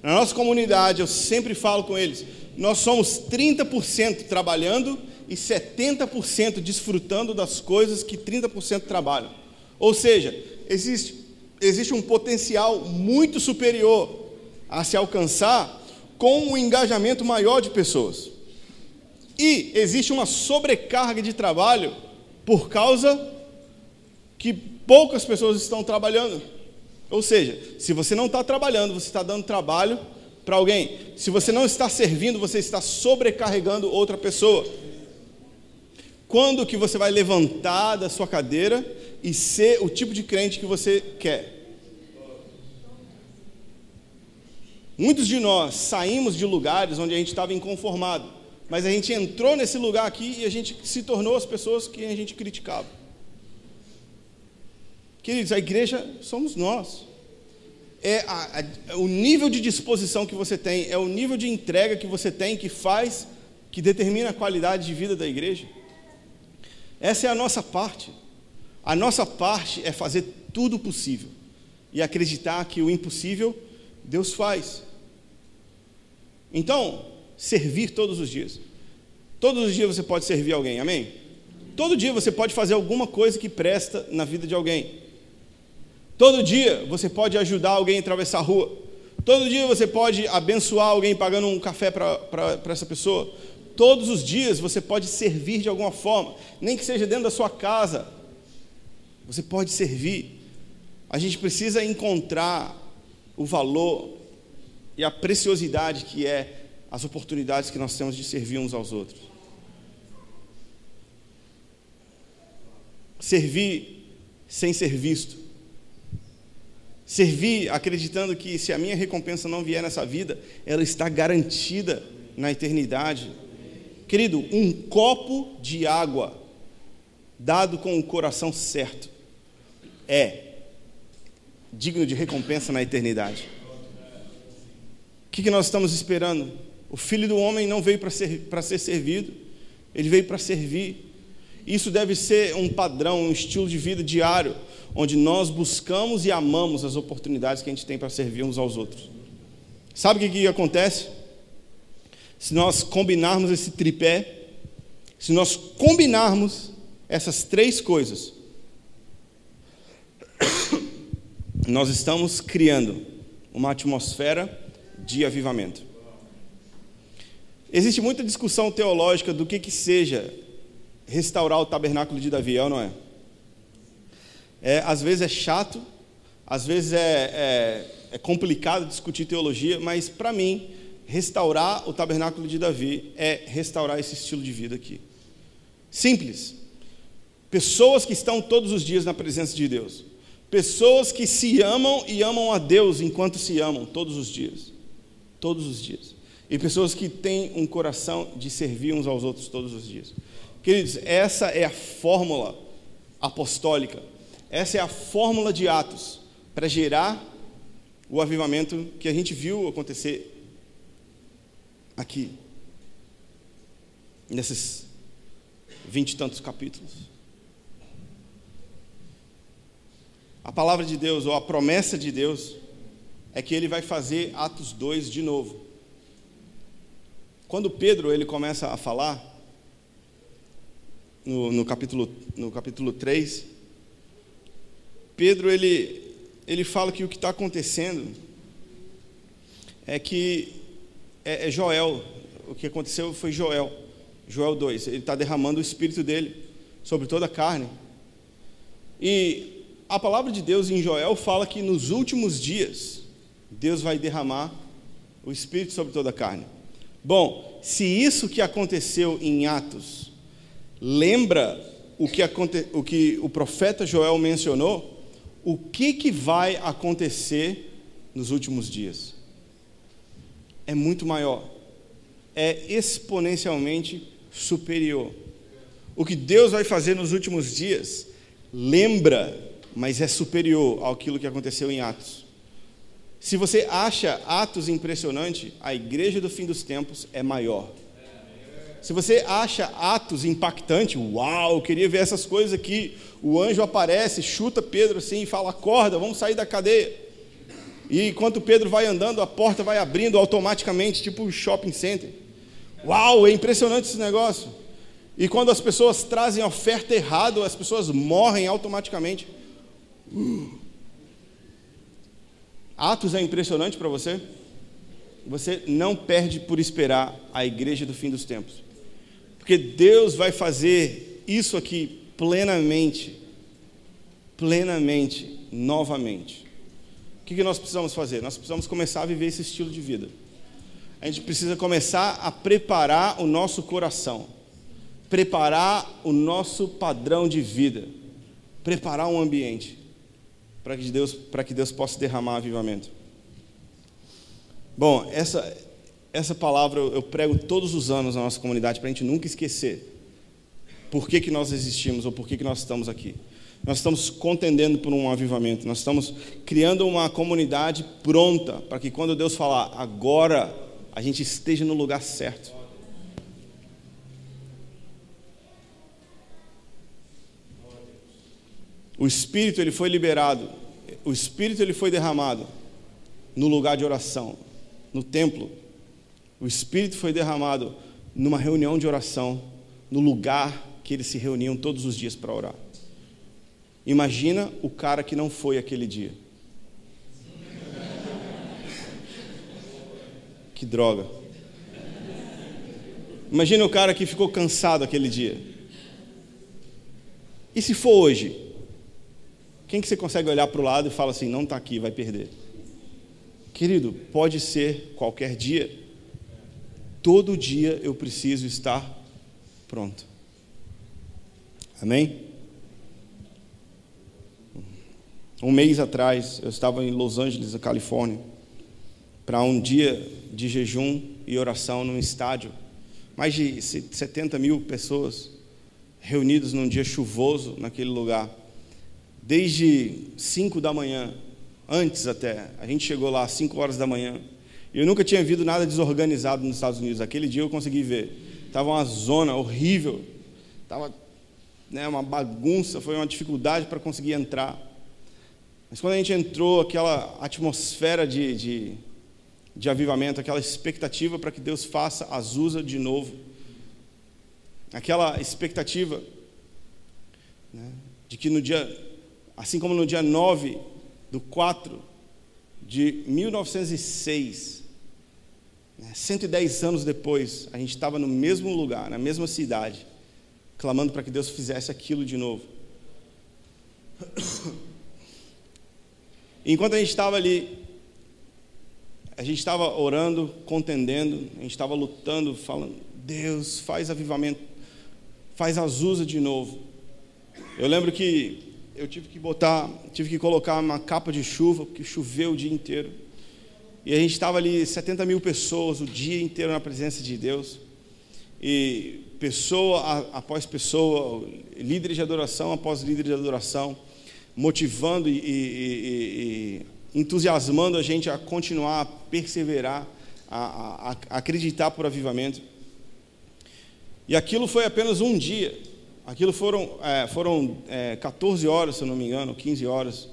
Na nossa comunidade, eu sempre falo com eles, nós somos 30% trabalhando e 70% desfrutando das coisas que 30% trabalham. Ou seja, existe, existe um potencial muito superior a se alcançar com um engajamento maior de pessoas. E existe uma sobrecarga de trabalho por causa que poucas pessoas estão trabalhando. Ou seja, se você não está trabalhando, você está dando trabalho para alguém. Se você não está servindo, você está sobrecarregando outra pessoa. Quando que você vai levantar da sua cadeira e ser o tipo de crente que você quer? Muitos de nós saímos de lugares onde a gente estava inconformado, mas a gente entrou nesse lugar aqui e a gente se tornou as pessoas que a gente criticava. Queridos, a igreja somos nós. é a, a, o nível de disposição que você tem, é o nível de entrega que você tem que faz, que determina a qualidade de vida da igreja. Essa é a nossa parte. A nossa parte é fazer tudo possível e acreditar que o impossível Deus faz. Então, servir todos os dias. Todos os dias você pode servir alguém, amém? Todo dia você pode fazer alguma coisa que presta na vida de alguém. Todo dia você pode ajudar alguém a atravessar a rua. Todo dia você pode abençoar alguém pagando um café para essa pessoa. Todos os dias você pode servir de alguma forma, nem que seja dentro da sua casa. Você pode servir. A gente precisa encontrar o valor e a preciosidade que é as oportunidades que nós temos de servir uns aos outros. Servir sem ser visto. Servir acreditando que se a minha recompensa não vier nessa vida, ela está garantida na eternidade. Querido, um copo de água dado com o coração certo é digno de recompensa na eternidade. O que, nós estamos esperando? O filho do homem não veio para ser, ser servido, ele veio para servir. Isso deve ser um padrão, um estilo de vida diário, onde nós buscamos e amamos as oportunidades que a gente tem para servir uns aos outros. Sabe o que, que acontece? Se nós combinarmos esse tripé, se nós combinarmos essas três coisas, nós estamos criando uma atmosfera de avivamento. Existe muita discussão teológica do que, que seja restaurar o tabernáculo de Davi, é ou não é? é às vezes é chato, às vezes é, é, é complicado discutir teologia, mas para mim, restaurar o tabernáculo de Davi é restaurar esse estilo de vida aqui. Simples. Pessoas que estão todos os dias na presença de Deus. Pessoas que se amam e amam a Deus enquanto se amam todos os dias. Todos os dias. E pessoas que têm um coração de servir uns aos outros todos os dias. Queridos, essa é a fórmula apostólica. Essa é a fórmula de Atos para gerar o avivamento que a gente viu acontecer aqui, nesses vinte e tantos capítulos. A palavra de Deus, ou a promessa de Deus, é que ele vai fazer Atos 2 de novo. Quando Pedro ele começa a falar, no, no, capítulo, no capítulo 3, Pedro ele, ele fala que o que está acontecendo é que é, é Joel, o que aconteceu foi Joel, Joel 2, ele está derramando o espírito dele sobre toda a carne. E a palavra de Deus em Joel fala que nos últimos dias Deus vai derramar o Espírito sobre toda a carne. Bom, se isso que aconteceu em Atos lembra o que, aconte, o, que o profeta Joel mencionou, o que, que vai acontecer nos últimos dias? É muito maior, é exponencialmente superior. O que Deus vai fazer nos últimos dias lembra mas é superior àquilo que aconteceu em Atos. Se você acha Atos impressionante, a igreja do fim dos tempos é maior. Se você acha Atos impactante, uau, queria ver essas coisas aqui. O anjo aparece, chuta Pedro assim e fala: acorda, vamos sair da cadeia. E enquanto Pedro vai andando, a porta vai abrindo automaticamente, tipo um shopping center. Uau, é impressionante esse negócio. E quando as pessoas trazem oferta errada, as pessoas morrem automaticamente. Atos é impressionante para você? Você não perde por esperar a igreja do fim dos tempos. Porque Deus vai fazer isso aqui plenamente, plenamente, novamente. O que nós precisamos fazer? Nós precisamos começar a viver esse estilo de vida. A gente precisa começar a preparar o nosso coração, preparar o nosso padrão de vida, preparar um ambiente para que Deus, para que Deus possa derramar avivamento. Bom, essa essa palavra eu prego todos os anos na nossa comunidade para a gente nunca esquecer por que, que nós existimos ou por que, que nós estamos aqui. Nós estamos contendendo por um avivamento. Nós estamos criando uma comunidade pronta para que quando Deus falar agora, a gente esteja no lugar certo. O Espírito ele foi liberado, o Espírito ele foi derramado no lugar de oração, no templo. O Espírito foi derramado numa reunião de oração, no lugar que eles se reuniam todos os dias para orar. Imagina o cara que não foi aquele dia. Que droga. Imagina o cara que ficou cansado aquele dia. E se for hoje? Quem que você consegue olhar para o lado e fala assim, não está aqui, vai perder? Querido, pode ser qualquer dia. Todo dia eu preciso estar pronto. Amém? Um mês atrás, eu estava em Los Angeles, na Califórnia, para um dia de jejum e oração num estádio. Mais de 70 mil pessoas reunidas num dia chuvoso naquele lugar desde 5 da manhã, antes até. A gente chegou lá às 5 horas da manhã. Eu nunca tinha visto nada desorganizado nos Estados Unidos. Aquele dia eu consegui ver. Estava uma zona horrível. Estava né, uma bagunça, foi uma dificuldade para conseguir entrar. Mas quando a gente entrou, aquela atmosfera de, de, de avivamento, aquela expectativa para que Deus faça Azusa de novo, aquela expectativa né, de que no dia Assim como no dia 9 do 4 de 1906, 110 né, anos depois, a gente estava no mesmo lugar, na mesma cidade, clamando para que Deus fizesse aquilo de novo. Enquanto a gente estava ali, a gente estava orando, contendendo, a gente estava lutando, falando: Deus, faz avivamento, faz Azusa de novo. Eu lembro que eu tive que botar, tive que colocar uma capa de chuva, porque choveu o dia inteiro. E a gente estava ali, 70 mil pessoas, o dia inteiro na presença de Deus. E pessoa após pessoa, líderes de adoração após líderes de adoração, motivando e, e, e, entusiasmando a gente a continuar, a perseverar, a, a, a acreditar por avivamento. E aquilo foi apenas um dia. Aquilo foram, é, foram é, 14 horas, se eu não me engano, 15 horas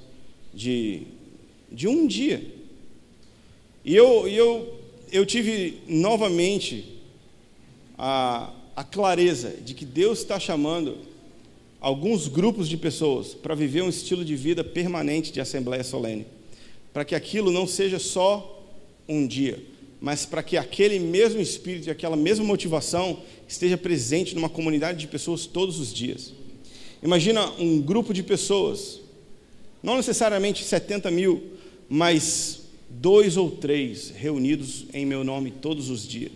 de, de um dia. E eu, eu, eu tive novamente a, a clareza de que Deus está chamando alguns grupos de pessoas para viver um estilo de vida permanente de Assembleia Solene. Para que aquilo não seja só um dia, mas para que aquele mesmo espírito e aquela mesma motivação esteja presente numa comunidade de pessoas todos os dias. Imagina um grupo de pessoas, não necessariamente 70 mil, mas dois ou três reunidos em meu nome todos os dias.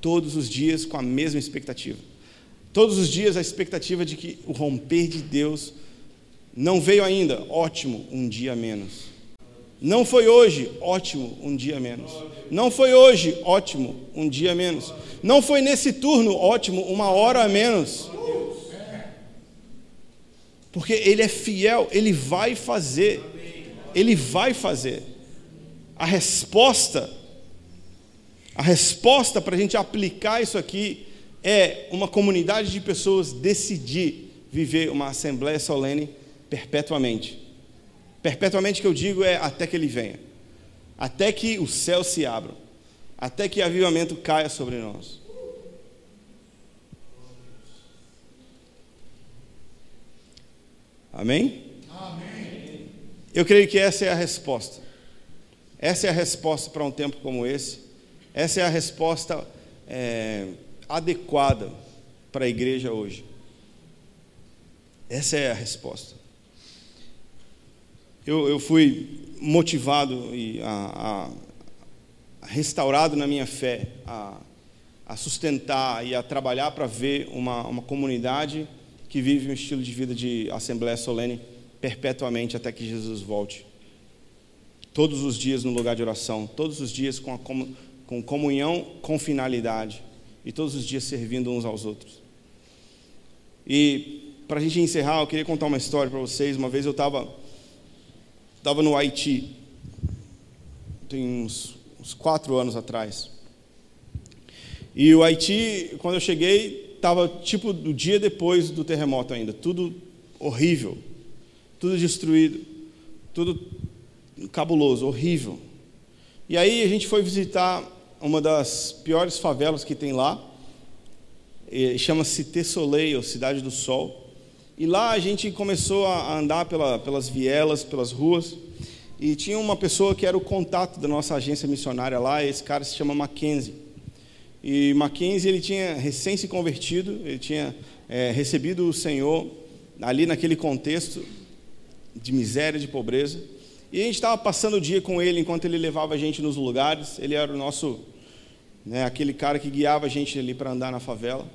Todos os dias com a mesma expectativa. Todos os dias a expectativa de que o romper de Deus não veio ainda, ótimo, um dia menos. Não foi hoje, ótimo, um dia menos. Não foi hoje, ótimo, um dia menos. Não foi nesse turno, ótimo, uma hora a menos. Porque Ele é fiel, Ele vai fazer. Ele vai fazer. A resposta, a resposta para a gente aplicar isso aqui é uma comunidade de pessoas decidir viver uma assembleia solene perpetuamente. Perpetuamente que eu digo é até que ele venha, até que o céu se abra, até que o avivamento caia sobre nós. Amém? Amém? Eu creio que essa é a resposta. Essa é a resposta para um tempo como esse. Essa é a resposta é, adequada para a igreja hoje. Essa é a resposta eu, eu fui motivado e a, a, restaurado na minha fé a, a sustentar e a trabalhar para ver uma, uma comunidade que vive um estilo de vida de Assembleia Solene perpetuamente até que Jesus volte. Todos os dias no lugar de oração, todos os dias com, a, com comunhão com finalidade e todos os dias servindo uns aos outros. E para a gente encerrar, eu queria contar uma história para vocês. Uma vez eu estava tava no Haiti, tem uns, uns quatro anos atrás. E o Haiti, quando eu cheguei, estava tipo do dia depois do terremoto ainda, tudo horrível, tudo destruído, tudo cabuloso, horrível. E aí a gente foi visitar uma das piores favelas que tem lá, chama-se Soleil, ou Cidade do Sol. E lá a gente começou a andar pela, pelas vielas, pelas ruas, e tinha uma pessoa que era o contato da nossa agência missionária lá, esse cara se chama Mackenzie. E Mackenzie ele tinha recém se convertido, ele tinha é, recebido o Senhor ali naquele contexto de miséria, de pobreza. E a gente estava passando o dia com ele enquanto ele levava a gente nos lugares. Ele era o nosso, né, aquele cara que guiava a gente ali para andar na favela.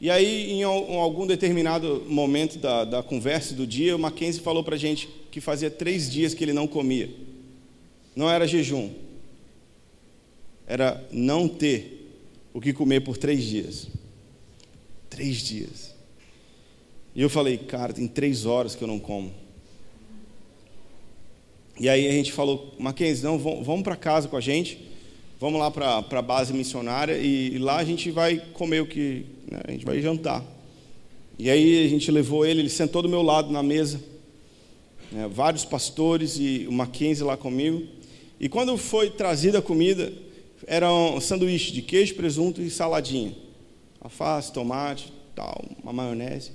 E aí, em algum determinado momento da, da conversa do dia, o Mackenzie falou para a gente que fazia três dias que ele não comia. Não era jejum, era não ter o que comer por três dias. Três dias. E eu falei, cara, tem três horas que eu não como. E aí a gente falou, Mackenzie, não, vamos para casa com a gente vamos lá para a base missionária e, lá a gente vai comer o que. Né, a gente vai jantar. E aí a gente levou ele, ele sentou do meu lado na mesa, né, vários pastores e o Mackenzie lá comigo. E quando foi trazida a comida, era um sanduíche de queijo, presunto e saladinha. Alface, tomate, tal, uma maionese.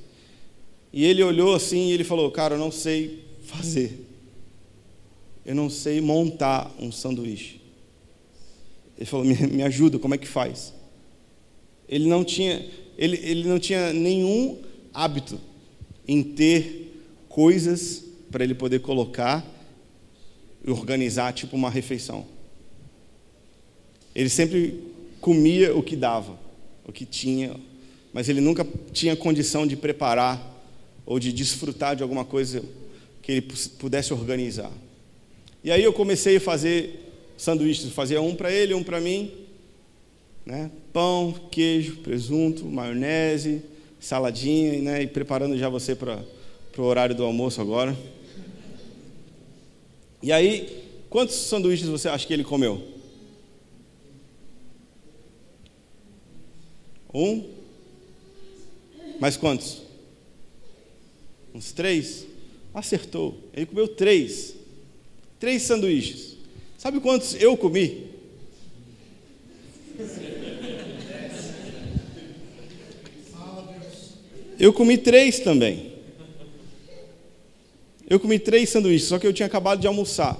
E ele olhou assim e ele falou: Cara, eu não sei fazer. Eu não sei montar um sanduíche. Ele falou: me, me ajuda, como é que faz? Ele não tinha, ele, ele não tinha nenhum hábito em ter coisas para ele poder colocar e organizar tipo uma refeição. Ele sempre comia o que dava, o que tinha, mas ele nunca tinha condição de preparar ou de desfrutar de alguma coisa que ele pudesse organizar. E aí eu comecei a fazer sanduíches, fazia um para ele, um para mim. Né? Pão, queijo, presunto, maionese, saladinha, né? e preparando já você para o horário do almoço agora. E aí, quantos sanduíches você acha que ele comeu? Um? Mais quantos? Uns três? Acertou. Ele comeu três. Três sanduíches. Sabe quantos eu comi? Eu comi três também. Eu comi três sanduíches, só que eu tinha acabado de almoçar.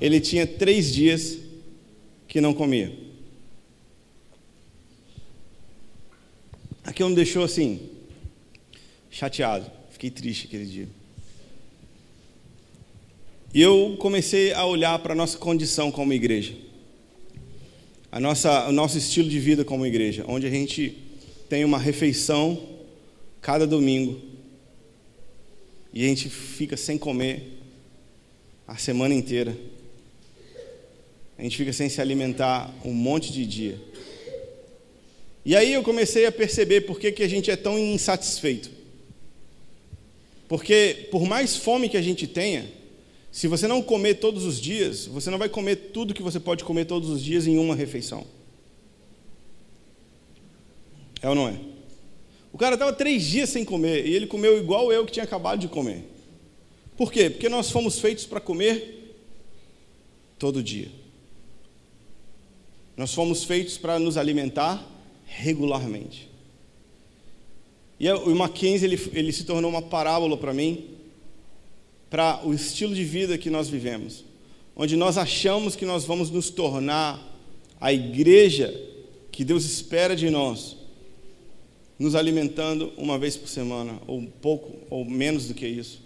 Ele tinha três dias que não comia. Aquilo me deixou assim, chateado. Fiquei triste aquele dia. E eu comecei a olhar para a nossa condição como igreja, a nossa, o nosso estilo de vida como igreja, onde a gente tem uma refeição cada domingo e a gente fica sem comer a semana inteira. A gente fica sem se alimentar um monte de dia. E aí eu comecei a perceber por que, que a gente é tão insatisfeito. Porque por mais fome que a gente tenha, se você não comer todos os dias, você não vai comer tudo que você pode comer todos os dias em uma refeição. É ou não é? O cara estava três dias sem comer e ele comeu igual eu que tinha acabado de comer. Por quê? Porque nós fomos feitos para comer todo dia. Nós fomos feitos para nos alimentar regularmente. E o Mackenzie ele, ele se tornou uma parábola para mim, para o estilo de vida que nós vivemos, onde nós achamos que nós vamos nos tornar a igreja que Deus espera de nós, nos alimentando uma vez por semana, ou um pouco, ou menos do que isso,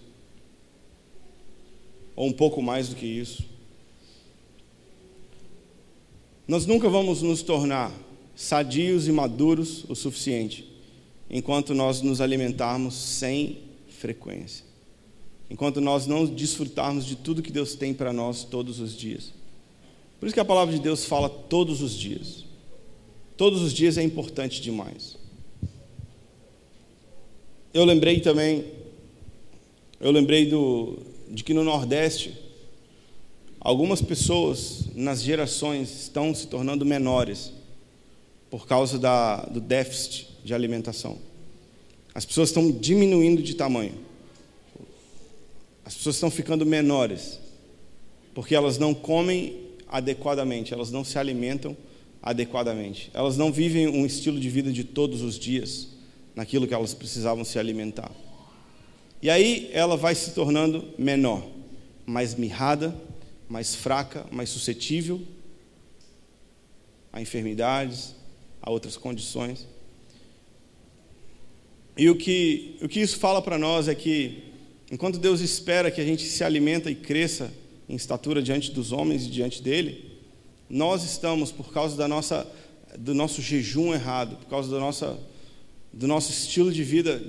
ou um pouco mais do que isso. Nós nunca vamos nos tornar sadios e maduros o suficiente enquanto nós nos alimentarmos sem frequência enquanto nós não desfrutarmos de tudo que Deus tem para nós todos os dias. Por isso que a palavra de Deus fala todos os dias. Todos os dias é importante demais. eu lembrei também, eu lembrei do, de que no Nordeste, algumas pessoas nas gerações estão se tornando menores por causa da, do déficit de alimentação. As pessoas estão diminuindo de tamanho. As pessoas estão ficando menores porque elas não comem adequadamente, elas não se alimentam adequadamente. Elas não vivem um estilo de vida de todos os dias naquilo que elas precisavam se alimentar. E aí ela vai se tornando menor, mais mirrada, mais fraca, mais suscetível a enfermidades, a outras condições. E o que, o que isso fala para nós é que, enquanto Deus espera que a gente se alimenta e cresça em estatura diante dos homens e diante dele, nós estamos, por causa da nossa, do nosso jejum errado, por causa nossa, do nosso estilo de vida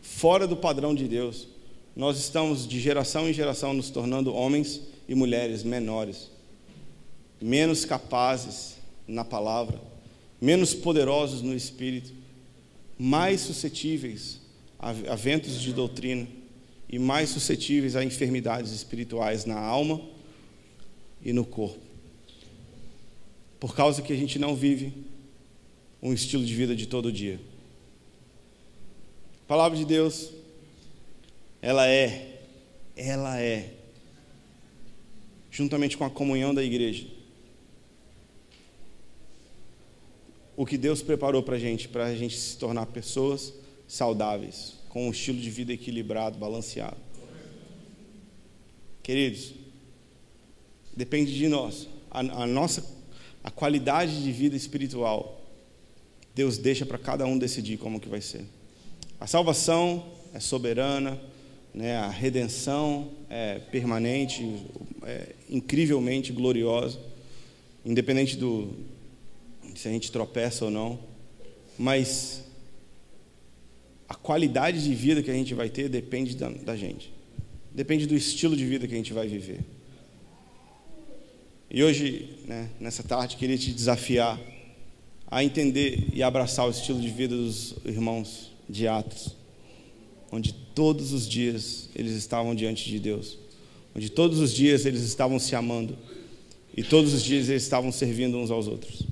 fora do padrão de Deus, nós estamos de geração em geração nos tornando homens e mulheres menores, menos capazes na palavra, menos poderosos no espírito, mais suscetíveis a ventos de doutrina e mais suscetíveis a enfermidades espirituais na alma e no corpo. Por causa que a gente não vive um estilo de vida de todo dia. A palavra de Deus, ela é, ela é, juntamente com a comunhão da igreja, o que Deus preparou para a gente, para a gente se tornar pessoas saudáveis, com um estilo de vida equilibrado, balanceado. Queridos, depende de nós. A, a nossa a qualidade de vida espiritual, Deus deixa para cada um decidir como que vai ser. A salvação é soberana, né? a redenção é permanente, é incrivelmente gloriosa, independente do se a gente tropeça ou não, mas a qualidade de vida que a gente vai ter depende da, da gente, depende do estilo de vida que a gente vai viver. E hoje, né, nessa tarde, queria te desafiar a entender e abraçar o estilo de vida dos irmãos de Atos, onde todos os dias eles estavam diante de Deus, onde todos os dias eles estavam se amando e todos os dias eles estavam servindo uns aos outros.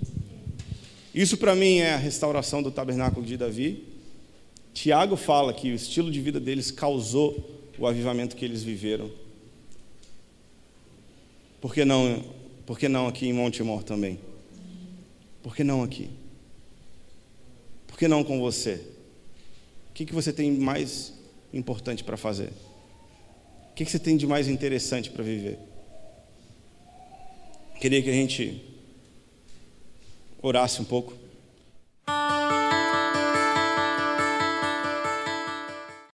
Isso para mim é a restauração do tabernáculo de Davi Tiago fala que o estilo de vida deles causou o avivamento que eles viveram. Por que não, por que não aqui em Montemor também? Por que não aqui? Por que não com você? O que, que você tem mais importante para fazer? O que, que você tem de mais interessante para viver? Queria que a gente orasse um pouco.